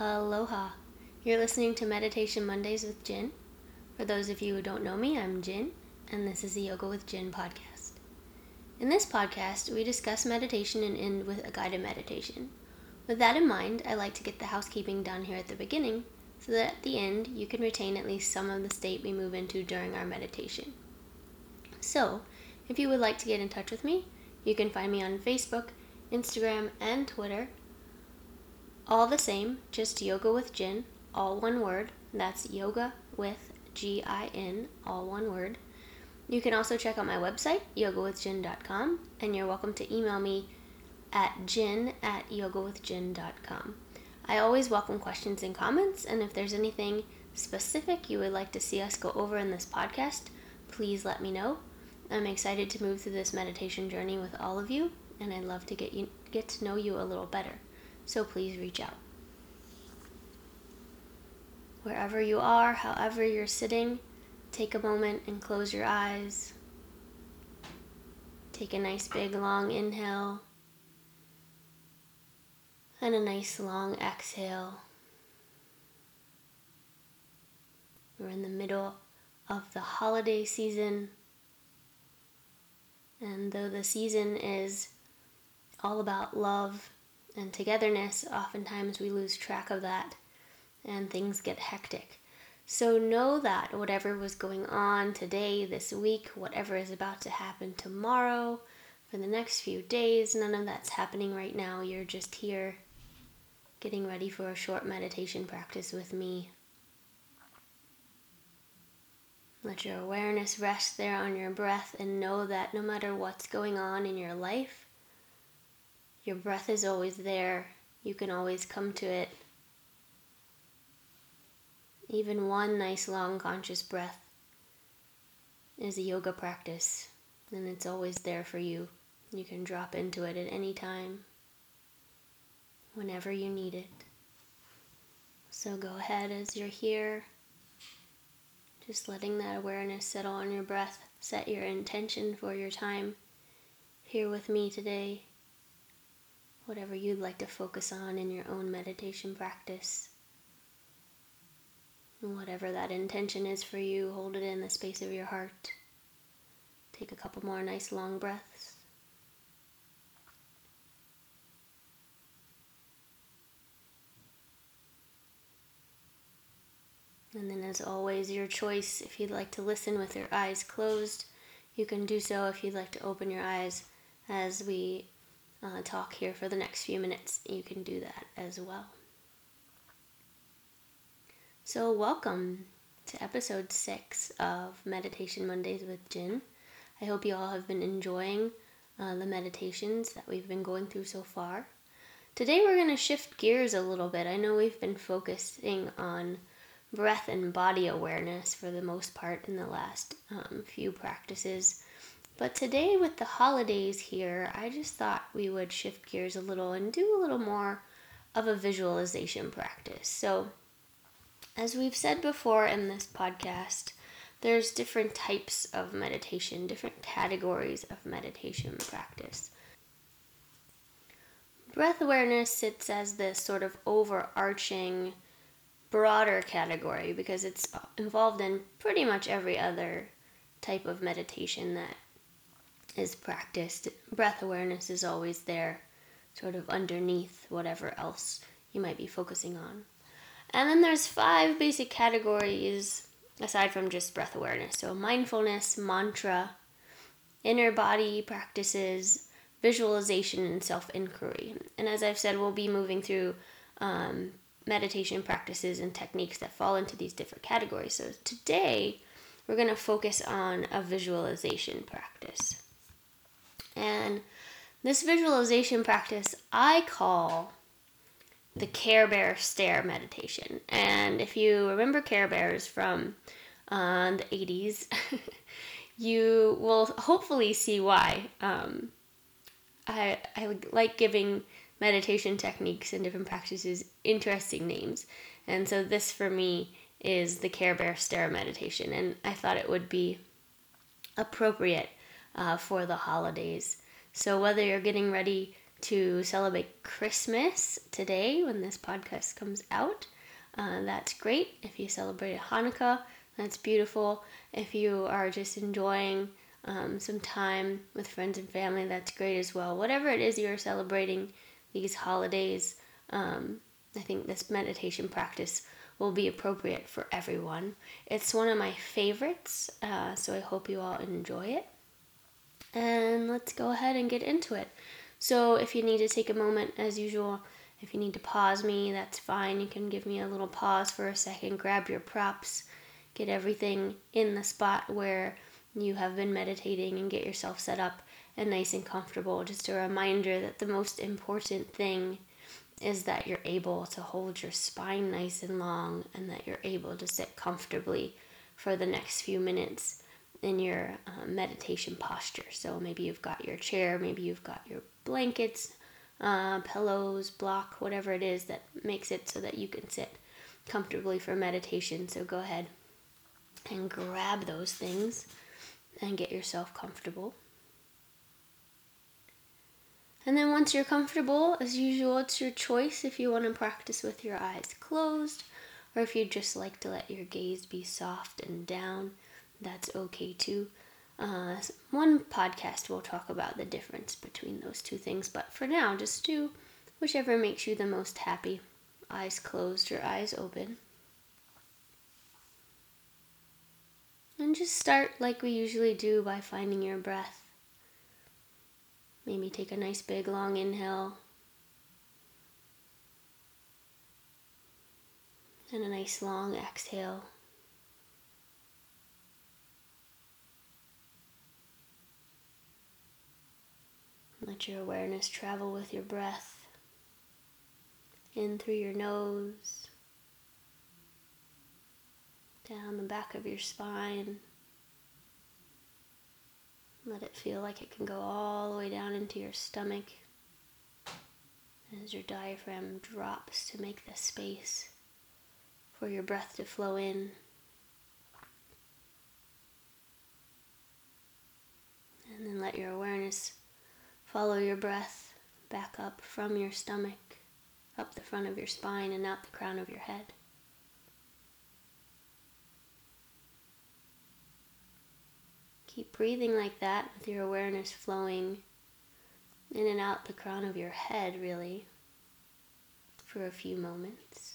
Aloha. You're listening to Meditation Mondays with Jin. For those of you who don't know me, I'm Jin, and this is the Yoga with Jin podcast. In this podcast, we discuss meditation and end with a guided meditation. With that in mind, I like to get the housekeeping done here at the beginning so that at the end you can retain at least some of the state we move into during our meditation. So, if you would like to get in touch with me, you can find me on Facebook, Instagram, and Twitter all the same, just yoga with Jin, all one word. That's yoga with G I N, all one word. You can also check out my website, yogawithjin.com, and you're welcome to email me at jin at yogawithjin.com. I always welcome questions and comments, and if there's anything specific you would like to see us go over in this podcast, please let me know. I'm excited to move through this meditation journey with all of you, and I'd love to get you get to know you a little better so please reach out. Wherever you are, however you're sitting, take a moment and close your eyes. Take a nice big long inhale and a nice long exhale. We're in the middle of the holiday season, and though the season is all about love and togetherness, oftentimes we lose track of that and things get hectic. So know that whatever was going on today, this week, whatever is about to happen tomorrow, for the next few days, none of that's happening right now. You're just here getting ready for a short meditation practice with me. Let your awareness rest there on your breath and know that no matter what's going on in your life, your breath is always there. You can always come to it. Even one nice long conscious breath is a yoga practice, and it's always there for you. You can drop into it at any time, whenever you need it. So go ahead as you're here, just letting that awareness settle on your breath. Set your intention for your time here with me today whatever you'd like to focus on in your own meditation practice. Whatever that intention is for you, hold it in the space of your heart. Take a couple more nice long breaths. And then, as always, your choice. If you'd like to listen with your eyes closed, you can do so. If you'd like to open your eyes as we uh, talk here for the next few minutes, you can do that as well. So, welcome to episode six of Meditation Mondays with Jin. I hope you all have been enjoying uh, the meditations that we've been going through so far. Today, we're going to shift gears a little bit. I know we've been focusing on breath and body awareness for the most part in the last um, few practices. But today, with the holidays here, I just thought we would shift gears a little and do a little more of a visualization practice. So, as we've said before in this podcast, there's different types of meditation, different categories of meditation practice. Breath awareness sits as this sort of overarching, broader category because it's involved in pretty much every other type of meditation that is practiced. Breath awareness is always there, sort of underneath whatever else you might be focusing on. And then there's five basic categories aside from just breath awareness. So mindfulness, mantra, inner body practices, visualization, and self inquiry. And as I've said, we'll be moving through um, meditation practices and techniques that fall into these different categories. So today, we're going to focus on a visualization practice. And this visualization practice I call the Care Bear Stare meditation. And if you remember Care Bears from uh, the 80s, you will hopefully see why. Um, I, I like giving meditation techniques and different practices interesting names. And so this for me is the Care Bear Stare meditation. And I thought it would be appropriate uh, for the holidays. So, whether you're getting ready to celebrate Christmas today when this podcast comes out. Uh, that's great. If you celebrate Hanukkah, that's beautiful. If you are just enjoying um, some time with friends and family, that's great as well. Whatever it is you're celebrating these holidays, um, I think this meditation practice will be appropriate for everyone. It's one of my favorites, uh, so I hope you all enjoy it. And let's go ahead and get into it. So, if you need to take a moment, as usual, if you need to pause me, that's fine. You can give me a little pause for a second, grab your props, get everything in the spot where you have been meditating, and get yourself set up and nice and comfortable. Just a reminder that the most important thing is that you're able to hold your spine nice and long and that you're able to sit comfortably for the next few minutes in your uh, meditation posture. So maybe you've got your chair, maybe you've got your blankets, uh, pillows, block, whatever it is that makes it so that you can sit comfortably for meditation. So go ahead and grab those things and get yourself comfortable. And then once you're comfortable, as usual, it's your choice if you want to practice with your eyes closed or if you just like to let your gaze be soft and down, that's okay too. Uh, one podcast will talk about the difference between those two things, but for now, just do whichever makes you the most happy. Eyes closed or eyes open. And just start like we usually do by finding your breath. Maybe take a nice big long inhale. And a nice long exhale. Let your awareness travel with your breath in through your nose, down the back of your spine. Let it feel like it can go all the way down into your stomach as your diaphragm drops to make the space for your breath to flow in. And then let your awareness follow your breath back up from your stomach, up the front of your spine, and out the crown of your head. Keep breathing like that with your awareness flowing in and out the crown of your head, really, for a few moments.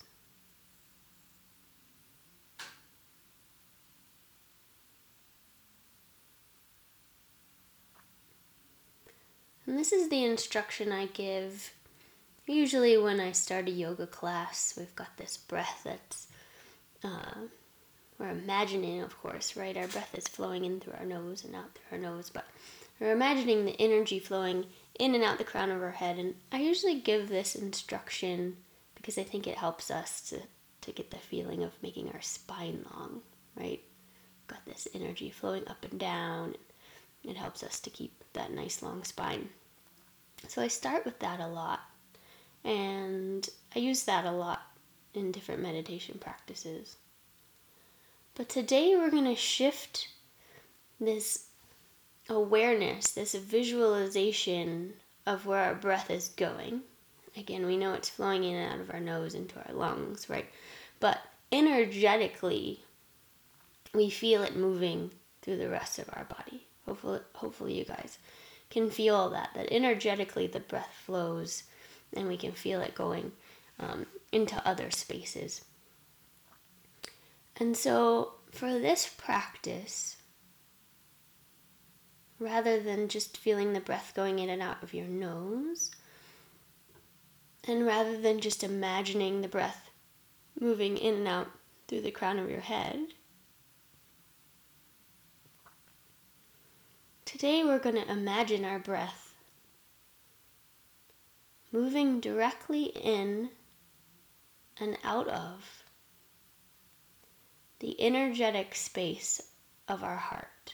And this is the instruction I give usually when I start a yoga class. We've got this breath that's uh, we're imagining, of course, right? Our breath is flowing in through our nose and out through our nose, but we're imagining the energy flowing in and out the crown of our head. And I usually give this instruction because I think it helps us to, to get the feeling of making our spine long, right? Got this energy flowing up and down. It helps us to keep that nice long spine. So I start with that a lot. And I use that a lot in different meditation practices. But today we're going to shift this awareness, this visualization of where our breath is going. Again, we know it's flowing in and out of our nose into our lungs, right? But energetically, we feel it moving through the rest of our body. Hopefully, hopefully you guys can feel that that energetically the breath flows, and we can feel it going um, into other spaces. And so, for this practice, rather than just feeling the breath going in and out of your nose, and rather than just imagining the breath moving in and out through the crown of your head, today we're going to imagine our breath moving directly in and out of the energetic space of our heart.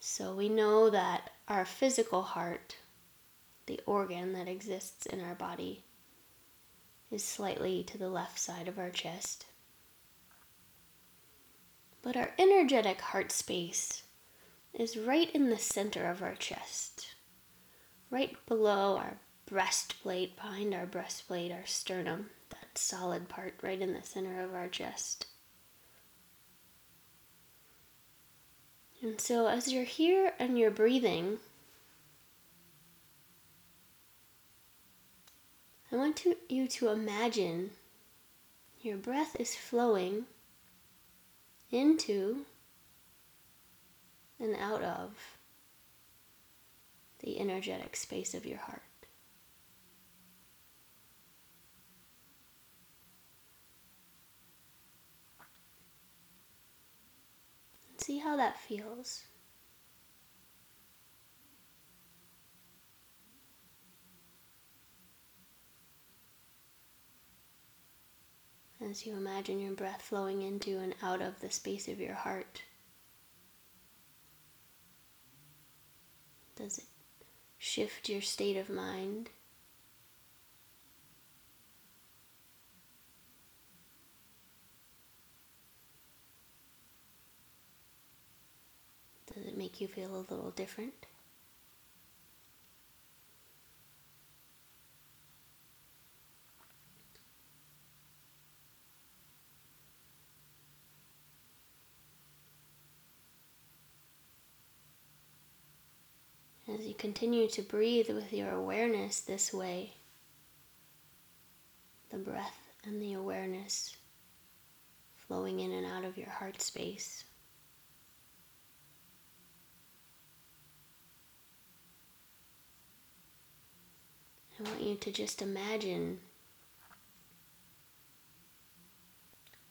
So we know that our physical heart, the organ that exists in our body, is slightly to the left side of our chest. But our energetic heart space is right in the center of our chest, right below our breastplate, behind our breastplate, our sternum, that solid part right in the center of our chest. And so, as you're here and you're breathing, I want to, you to imagine your breath is flowing into and out of the energetic space of your heart. See how that feels. As you imagine your breath flowing into and out of the space of your heart. Does it shift your state of mind? Does it make you feel a little different? As you continue to breathe with your awareness this way, the breath and the awareness flowing in and out of your heart space. I want you to just imagine.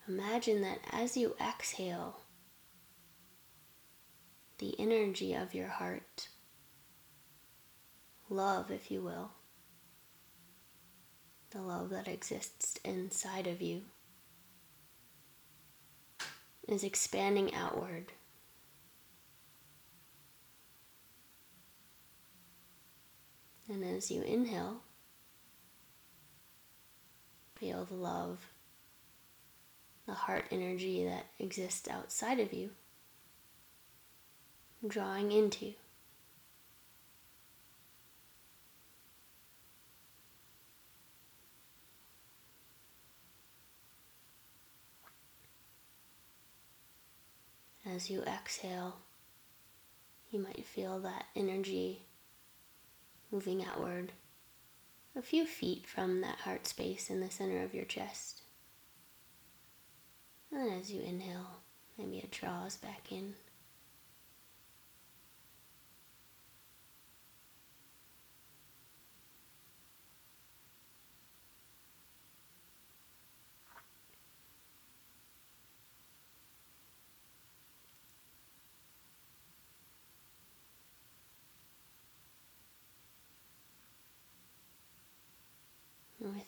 Imagine that as you exhale, the energy of your heart, love, if you will, the love that exists inside of you, is expanding outward. And as you inhale, feel the love, the heart energy that exists outside of you, drawing into. As you exhale, you might feel that energy moving outward a few feet from that heart space in the center of your chest. And as you inhale, maybe it draws back in.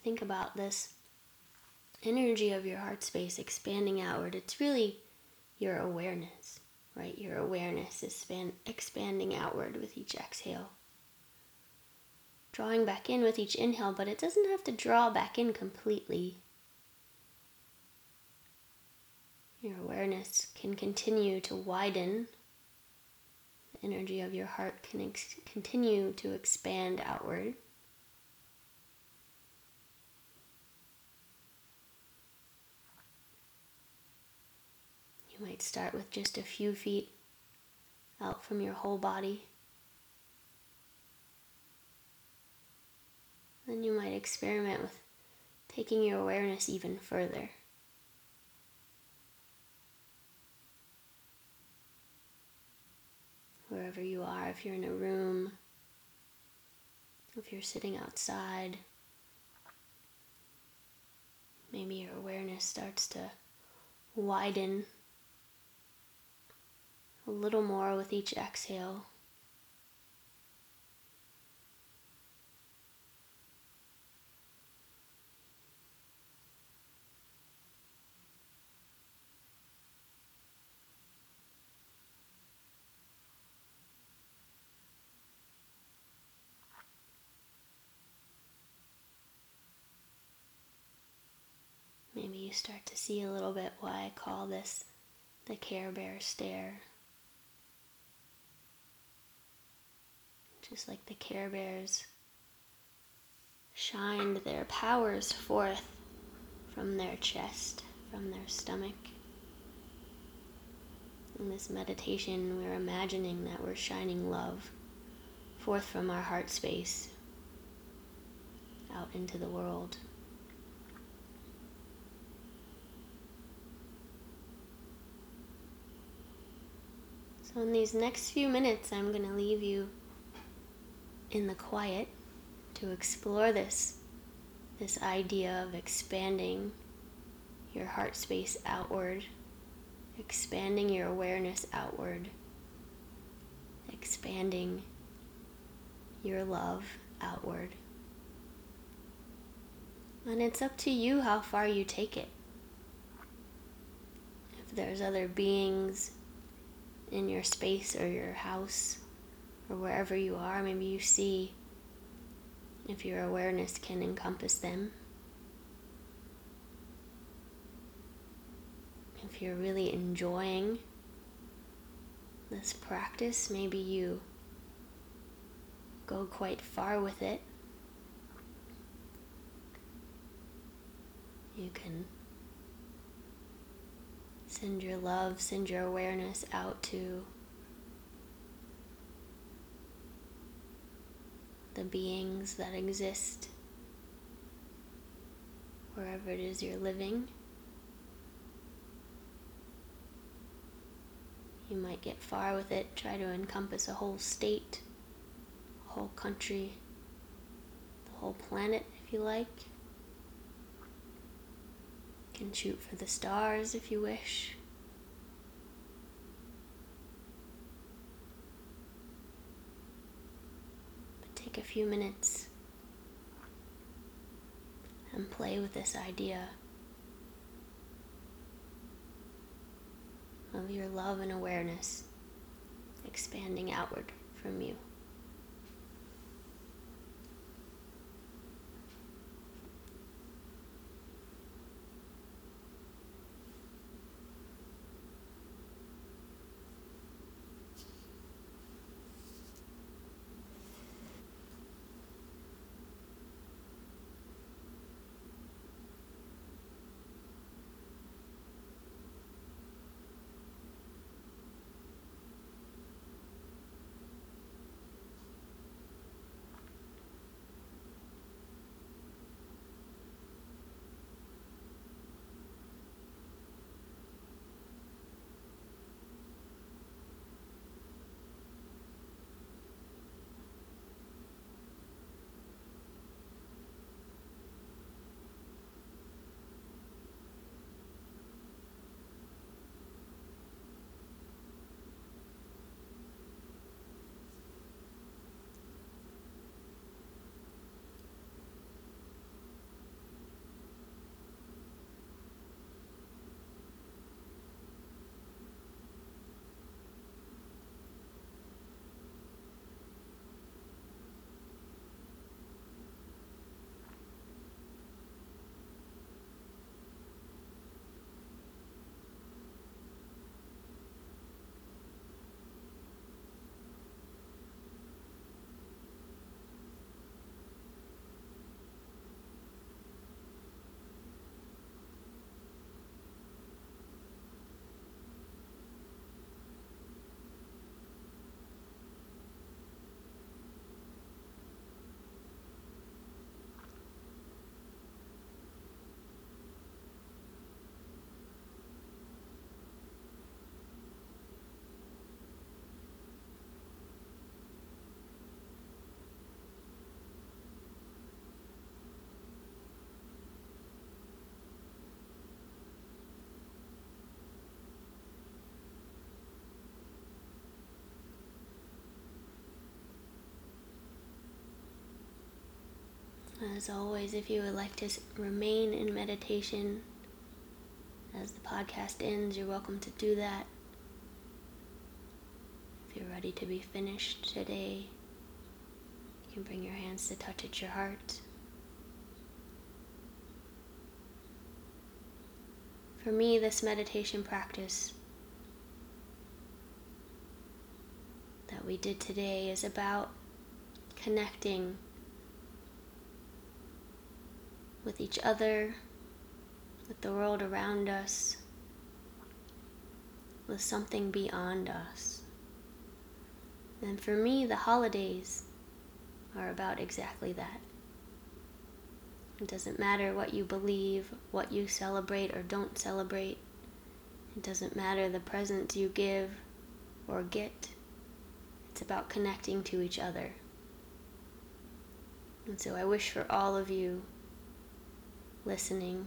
Think about this energy of your heart space expanding outward, it's really your awareness, right? Your awareness is span- expanding outward with each exhale. Drawing back in with each inhale, but it doesn't have to draw back in completely. Your awareness can continue to widen. The energy of your heart can ex- continue to expand outward. You might start with just a few feet out from your whole body. Then you might experiment with taking your awareness even further. Wherever you are, if you're in a room, if you're sitting outside, maybe your awareness starts to widen a little more with each exhale. Maybe you start to see a little bit why I call this the Care Bear stare. Just like the Care Bears shined their powers forth from their chest, from their stomach. In this meditation, we're imagining that we're shining love forth from our heart space out into the world. So, in these next few minutes, I'm going to leave you in the quiet to explore this this idea of expanding your heart space outward, expanding your awareness outward, expanding your love outward. And it's up to you how far you take it. If there's other beings in your space or your house or wherever you are, maybe you see if your awareness can encompass them. If you're really enjoying this practice, maybe you go quite far with it. You can send your love, send your awareness out to the beings that exist wherever it is you're living. You might get far with it, try to encompass a whole state, a whole country, the whole planet if you like. You can shoot for the stars if you wish. take a few minutes and play with this idea of your love and awareness expanding outward from you. As always, if you would like to remain in meditation as the podcast ends, you're welcome to do that. If you're ready to be finished today, you can bring your hands to touch at your heart. For me, this meditation practice that we did today is about connecting with each other, with the world around us, with something beyond us. And for me, the holidays are about exactly that. It doesn't matter what you believe, what you celebrate or don't celebrate. It doesn't matter the presents you give or get. It's about connecting to each other. And so I wish for all of you listening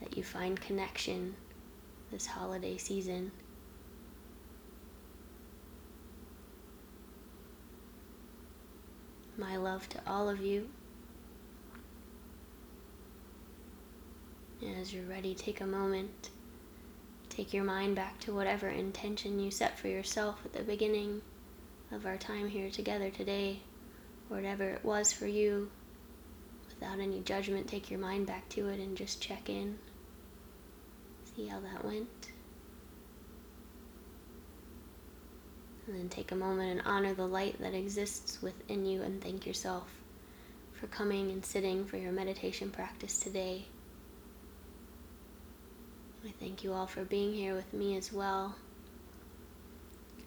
that you find connection this holiday season. My love to all of you. As you're ready, take a moment. Take your mind back to whatever intention you set for yourself at the beginning of our time here together today, whatever it was for you. Without any judgment, take your mind back to it and just check in. See how that went. And then take a moment and honor the light that exists within you and thank yourself for coming and sitting for your meditation practice today. I thank you all for being here with me as well.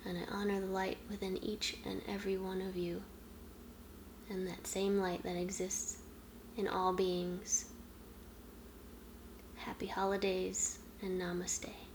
And I honor the light within each and every one of you, and that same light that exists in all beings. Happy holidays and namaste.